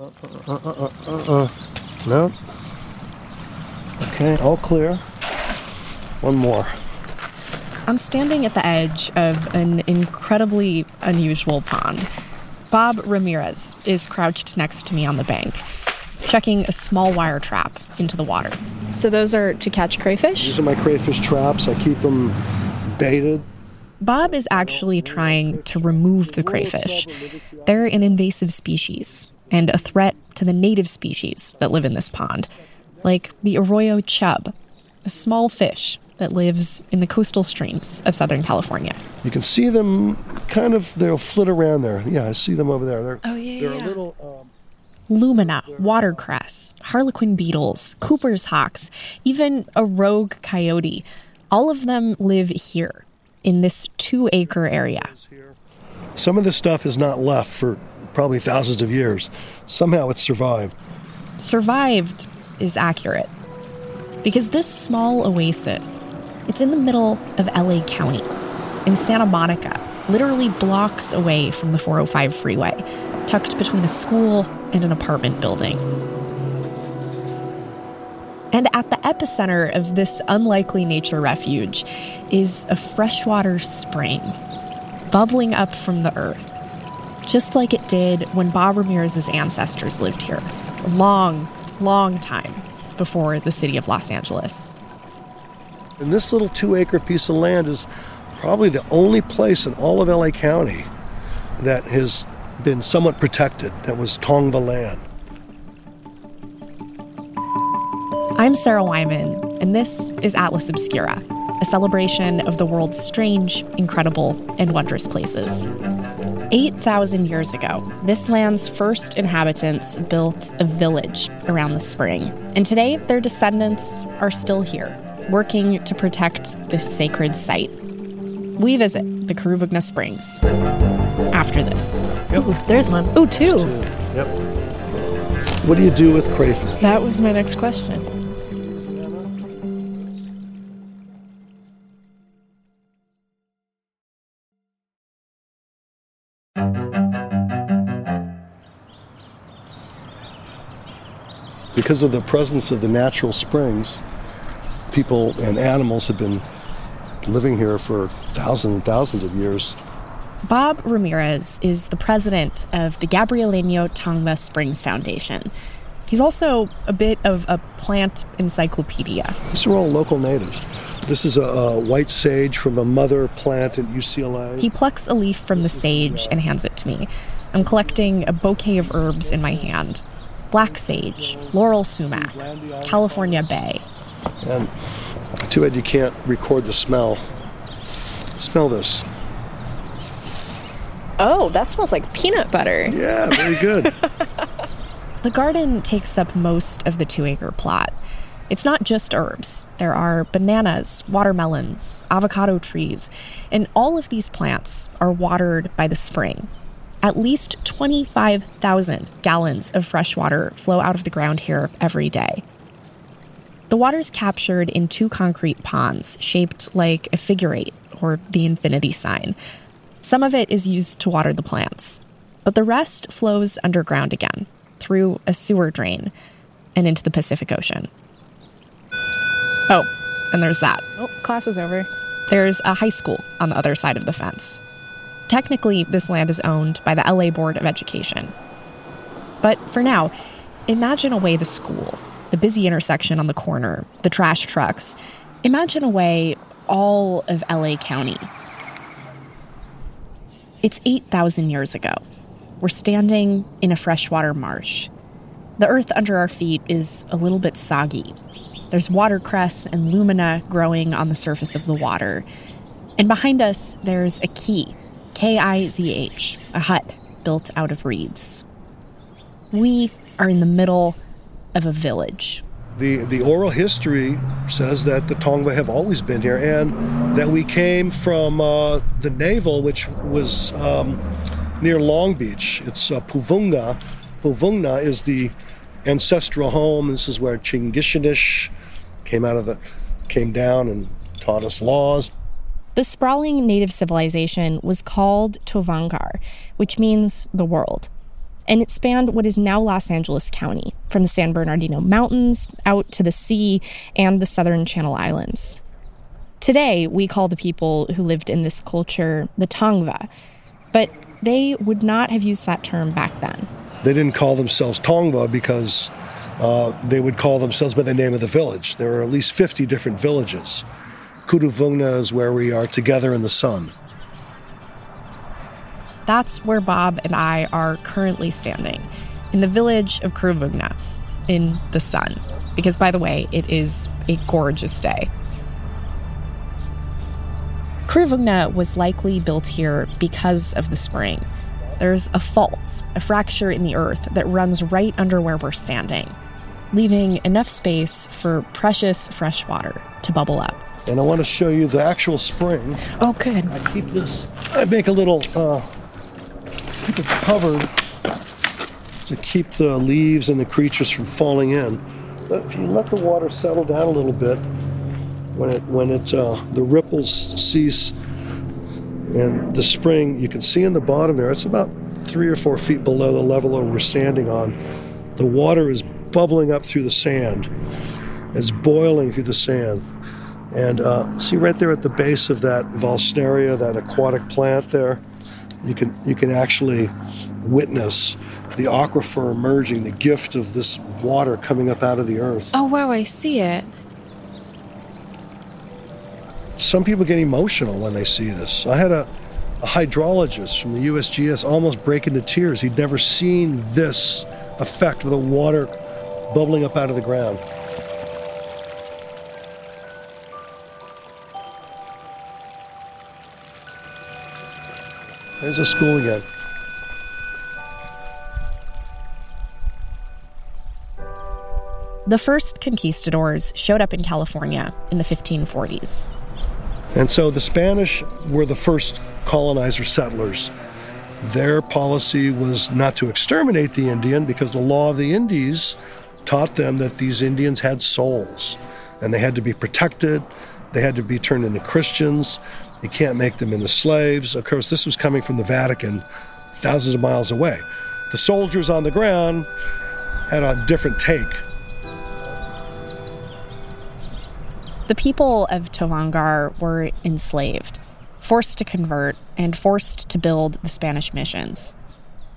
Uh, uh, uh, uh, uh. No. Okay, all clear. One more. I'm standing at the edge of an incredibly unusual pond. Bob Ramirez is crouched next to me on the bank, checking a small wire trap into the water. So those are to catch crayfish? These are my crayfish traps. I keep them baited. Bob is actually trying to remove the crayfish. They're an invasive species and a threat to the native species that live in this pond, like the arroyo chub, a small fish that lives in the coastal streams of Southern California. You can see them kind of, they'll flit around there. Yeah, I see them over there. They're, oh, yeah, they're yeah. a little. Um, Lemna, watercress, harlequin beetles, Cooper's hawks, even a rogue coyote. All of them live here in this two acre area. Some of this stuff is not left for probably thousands of years. Somehow it survived. Survived is accurate. Because this small oasis, it's in the middle of LA County, in Santa Monica, literally blocks away from the 405 freeway, tucked between a school and an apartment building. And at the epicenter of this unlikely nature refuge is a freshwater spring bubbling up from the earth, just like it did when Bob Ramirez's ancestors lived here, a long, long time before the city of Los Angeles. And this little two acre piece of land is probably the only place in all of LA County that has been somewhat protected, that was Tongva land. I'm Sarah Wyman, and this is Atlas Obscura, a celebration of the world's strange, incredible, and wondrous places. 8,000 years ago, this land's first inhabitants built a village around the spring. And today, their descendants are still here, working to protect this sacred site. We visit the Kuruvungna Springs after this. Yep. Ooh, there's one. Ooh, two. Yep. What do you do with crayfish? That was my next question. Because of the presence of the natural springs, people and animals have been living here for thousands and thousands of years. Bob Ramirez is the president of the Gabrielino Tongva Springs Foundation. He's also a bit of a plant encyclopedia. These are all local natives. This is a, a white sage from a mother plant at UCLA. He plucks a leaf from the sage uh, and hands it to me. I'm collecting a bouquet of herbs in my hand black sage, laurel sumac, California bay. And too bad you can't record the smell. Smell this. Oh, that smells like peanut butter. Yeah, very good. The garden takes up most of the two acre plot. It's not just herbs. There are bananas, watermelons, avocado trees, and all of these plants are watered by the spring. At least 25,000 gallons of fresh water flow out of the ground here every day. The water's captured in two concrete ponds shaped like a figure eight or the infinity sign. Some of it is used to water the plants, but the rest flows underground again through a sewer drain and into the Pacific Ocean. Oh, and there's that. Oh, class is over. There's a high school on the other side of the fence. Technically, this land is owned by the LA Board of Education. But for now, imagine away the school, the busy intersection on the corner, the trash trucks. Imagine away all of LA County. It's 8,000 years ago. We're standing in a freshwater marsh. The earth under our feet is a little bit soggy. There's watercress and lemna growing on the surface of the water. And behind us, there's a key K I Z H, a hut built out of reeds. We are in the middle of a village. The, the oral history says that the Tongva have always been here and that we came from uh, the navel, which was um, near Long Beach. It's uh, Puvunga. Puvunga is the ancestral home. This is where Chinigchinich came out of the, came down and taught us laws. The sprawling native civilization was called Tovangar, which means the world. and it spanned what is now Los Angeles County, from the San Bernardino Mountains out to the sea and the southern Channel Islands. Today, we call the people who lived in this culture the Tongva, but they would not have used that term back then. They didn't call themselves Tongva because uh, they would call themselves by the name of the village. There were at least 50 different villages. Kuruvungna is where we are together in the sun. That's where Bob and I are currently standing, in the village of Kuruvungna, in the sun. Because, by the way, it is a gorgeous day. Kuruvungna was likely built here because of the spring. There's a fault, a fracture in the earth that runs right under where we're standing, leaving enough space for precious fresh water to bubble up. And I want to show you the actual spring. Oh, good. I keep this, I make a little, uh, keep it covered to keep the leaves and the creatures from falling in. But if you let the water settle down a little bit, when it when it uh, the ripples cease and the spring, you can see in the bottom there. It's about three or four feet below the level where we're standing on. The water is bubbling up through the sand. It's boiling through the sand. And uh, see right there at the base of that Vallisneria, that aquatic plant there, you can you can actually witness the aquifer emerging, the gift of this water coming up out of the earth. Oh wow, I see it. Some people get emotional when they see this. I had a, a hydrologist from the USGS almost break into tears. He'd never seen this effect of the water bubbling up out of the ground. There's a school again. The first conquistadors showed up in California in the 1540s. And so the Spanish were the first colonizer settlers. Their policy was not to exterminate the Indian because the law of the Indies taught them that these Indians had souls and they had to be protected. They had to be turned into Christians. You can't make them into slaves. Of course, this was coming from the Vatican, thousands of miles away. The soldiers on the ground had a different take. The people of Tovaangar were enslaved, forced to convert, and forced to build the Spanish missions.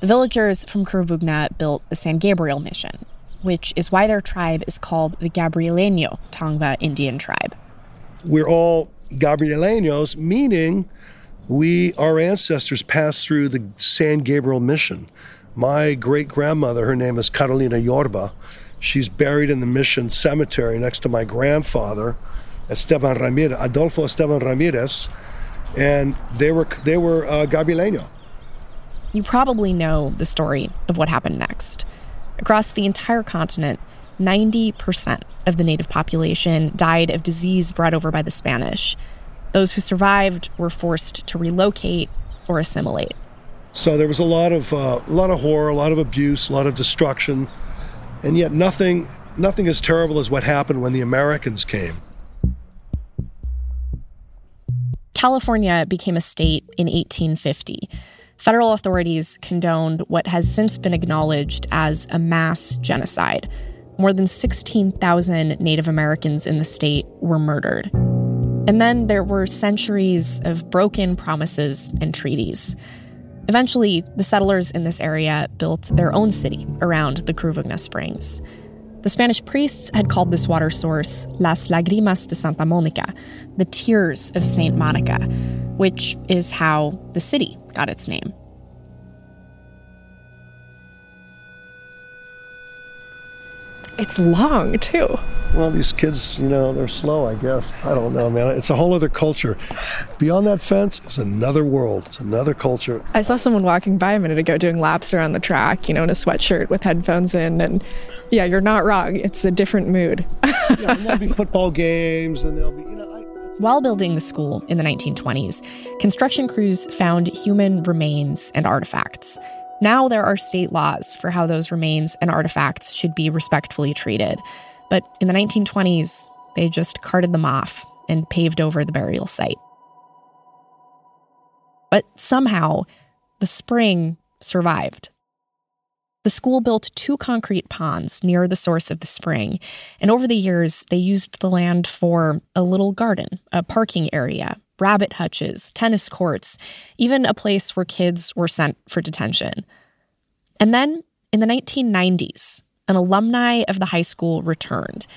The villagers from Kuruvungna built the San Gabriel mission, which is why their tribe is called the Gabrieleno Tongva Indian tribe. We're all Gabrielenos, meaning we, our ancestors, passed through the San Gabriel mission. My great grandmother, her name is Carolina Yorba, she's buried in the mission cemetery next to my grandfather, Esteban Ramirez, Adolfo Esteban Ramirez, and they were they were uh. You probably know the story of what happened next. Across the entire continent, 90% of the native population died of disease brought over by the Spanish. Those who survived were forced to relocate or assimilate. So there was a lot of uh, a lot of horror, a lot of abuse, a lot of destruction, and yet nothing nothing as terrible as what happened when the Americans came. California became a state in 1850. Federal authorities condoned what has since been acknowledged as a mass genocide. More than 16,000 Native Americans in the state were murdered. And then there were centuries of broken promises and treaties. Eventually, the settlers in this area built their own city around the Kuruvungna Springs. The Spanish priests had called this water source Las Lágrimas de Santa Monica, the tears of Saint Monica, which is how the city got its name. It's long, too. Well, these kids, you know, they're slow, I guess. I don't know, man. It's a whole other culture. Beyond that fence is another world. It's another culture. I saw someone walking by a minute ago doing laps around the track, you know, in a sweatshirt with headphones in. And yeah, you're not wrong. It's a different mood. yeah, and there'll be football games and there'll be, you know. I, While building the school in the 1920s, construction crews found human remains and artifacts. Now there are state laws for how those remains and artifacts should be respectfully treated. But in the 1920s, they just carted them off and paved over the burial site. But somehow, the spring survived. The school built two concrete ponds near the source of the spring, and over the years, they used the land for a little garden, a parking area, rabbit hutches, tennis courts, even a place where kids were sent for detention. And then, in the 1990s, an alumni of the high school returned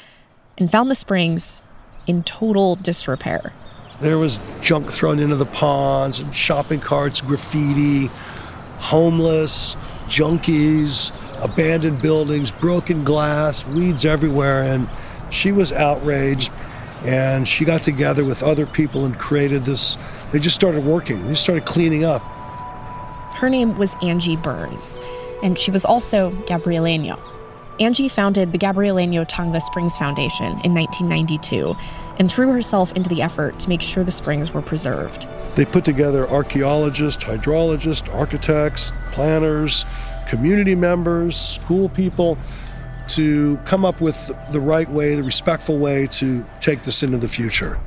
and found the springs in total disrepair. There was junk thrown into the ponds and shopping carts, graffiti, homeless, junkies, abandoned buildings, broken glass, weeds everywhere. And she was outraged. And she got together with other people and created this. They just started working, they started cleaning up. Her name was Angie Burns, and she was also Gabrieleño. Angie founded the Gabrielino Tongva Springs Foundation in 1992 and threw herself into the effort to make sure the springs were preserved. They put together archaeologists, hydrologists, architects, planners, community members, school people to come up with the right way, the respectful way to take this into the future.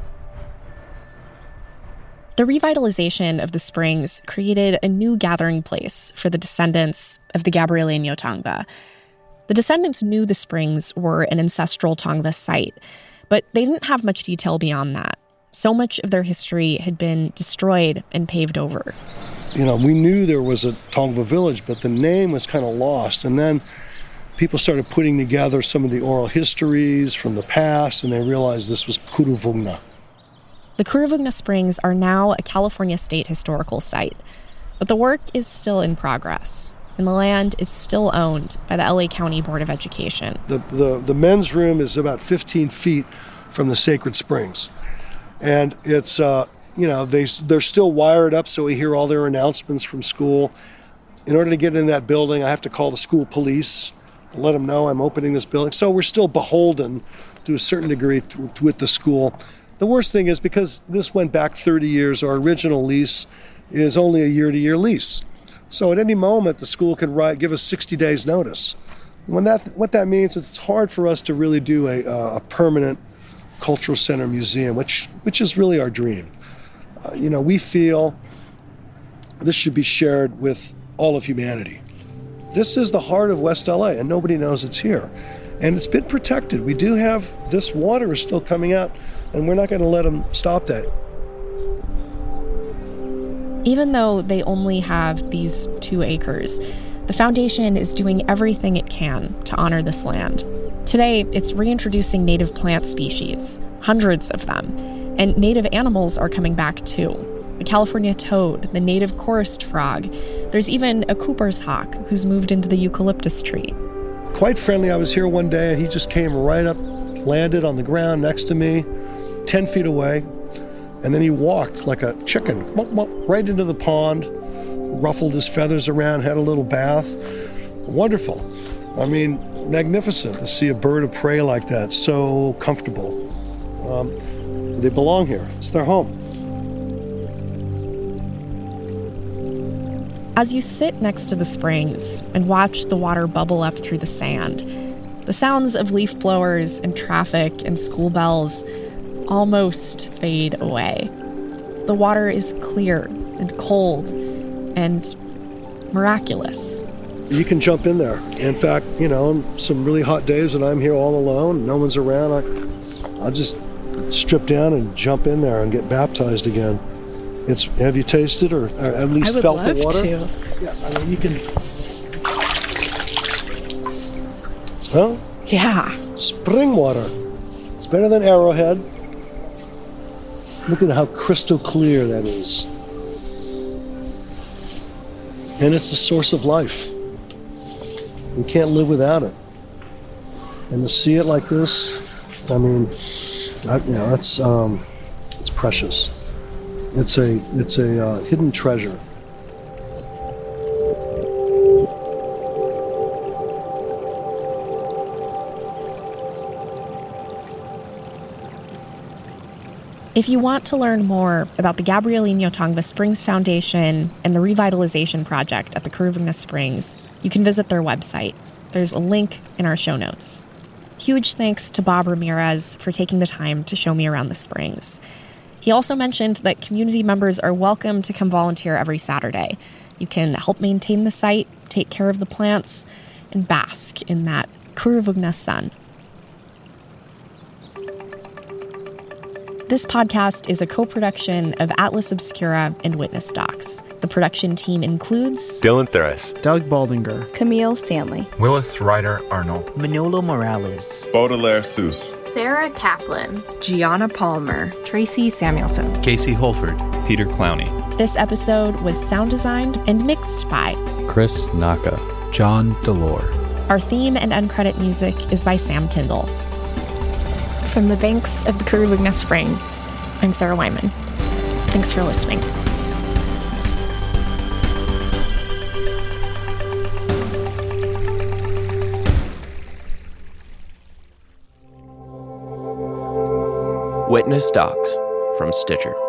The revitalization of the springs created a new gathering place for the descendants of the Gabrieleño Tongva. The descendants knew the springs were an ancestral Tongva site, but they didn't have much detail beyond that. So much of their history had been destroyed and paved over. You know, we knew there was a Tongva village, but the name was kind of lost. And then people started putting together some of the oral histories from the past, and they realized this was Kuruvungna. The Kuruvungna Springs are now a California State Historical Site, but the work is still in progress and the land is still owned by the LA County Board of Education. The, the, the men's room is about 15 feet from the Sacred Springs. And it's, uh, you know, they, they're still wired up so we hear all their announcements from school. In order to get in that building, I have to call the school police let them know I'm opening this building. So we're still beholden to a certain degree to, to, with the school. The worst thing is because this went back 30 years, our original lease is only a year to year lease. So at any moment, the school can write, give us 60 days notice. When that, what that means is it's hard for us to really do a, a permanent cultural center museum, which, which is really our dream. Uh, you know, we feel this should be shared with all of humanity. This is the heart of West LA, and nobody knows it's here. And it's been protected. We do have this water is still coming out, and we're not going to let them stop that. Even though they only have these two acres, the foundation is doing everything it can to honor this land. Today, it's reintroducing native plant species, hundreds of them, and native animals are coming back too. The California toad, the native chorused frog. There's even a Cooper's hawk who's moved into the eucalyptus tree. Quite friendly. I was here one day and he just came right up, landed on the ground next to me, 10 feet away, and then he walked like a chicken right into the pond, ruffled his feathers around, had a little bath. Wonderful. I mean, magnificent to see a bird of prey like that, so comfortable. Um, they belong here, it's their home. As you sit next to the springs and watch the water bubble up through the sand, the sounds of leaf blowers and traffic and school bells almost fade away. The water is clear and cold and miraculous. You can jump in there. In fact, you know, on some really hot days when I'm here all alone, no one's around, I, I'll just strip down and jump in there and get baptized again. It's have you tasted or, or at least felt the water? To. Yeah, I mean you can. Well, yeah, spring water. It's better than Arrowhead. Look at how crystal clear that is. And it's the source of life. We can't live without it. And to see it like this, I mean, I, you know, that's um, it's precious. It's a it's a uh, hidden treasure. If you want to learn more about the Gabrielino Tongva Springs Foundation and the revitalization project at the Kuruvungna Springs, you can visit their website. There's a link in our show notes. Huge thanks to Bob Ramirez for taking the time to show me around the springs. He also mentioned that community members are welcome to come volunteer every Saturday. You can help maintain the site, take care of the plants, and bask in that Kuruvungna sun. This podcast is a co production of Atlas Obscura and Witness Docs. The production team includes Dylan Thuras, Doug Baldinger, Camille Stanley, Willis Ryder Arnold, Manolo Morales, Baudelaire Seuss, Sarah Kaplan, Gianna Palmer, Tracy Samuelson, Casey Holford, Peter Clowney. This episode was sound designed and mixed by Chris Naka, John Delore. Our theme and uncredit music is by Sam Tyndall. From the banks of the Kuruvungna Spring, I'm Sarah Wyman. Thanks for listening. Witness Docs from Stitcher.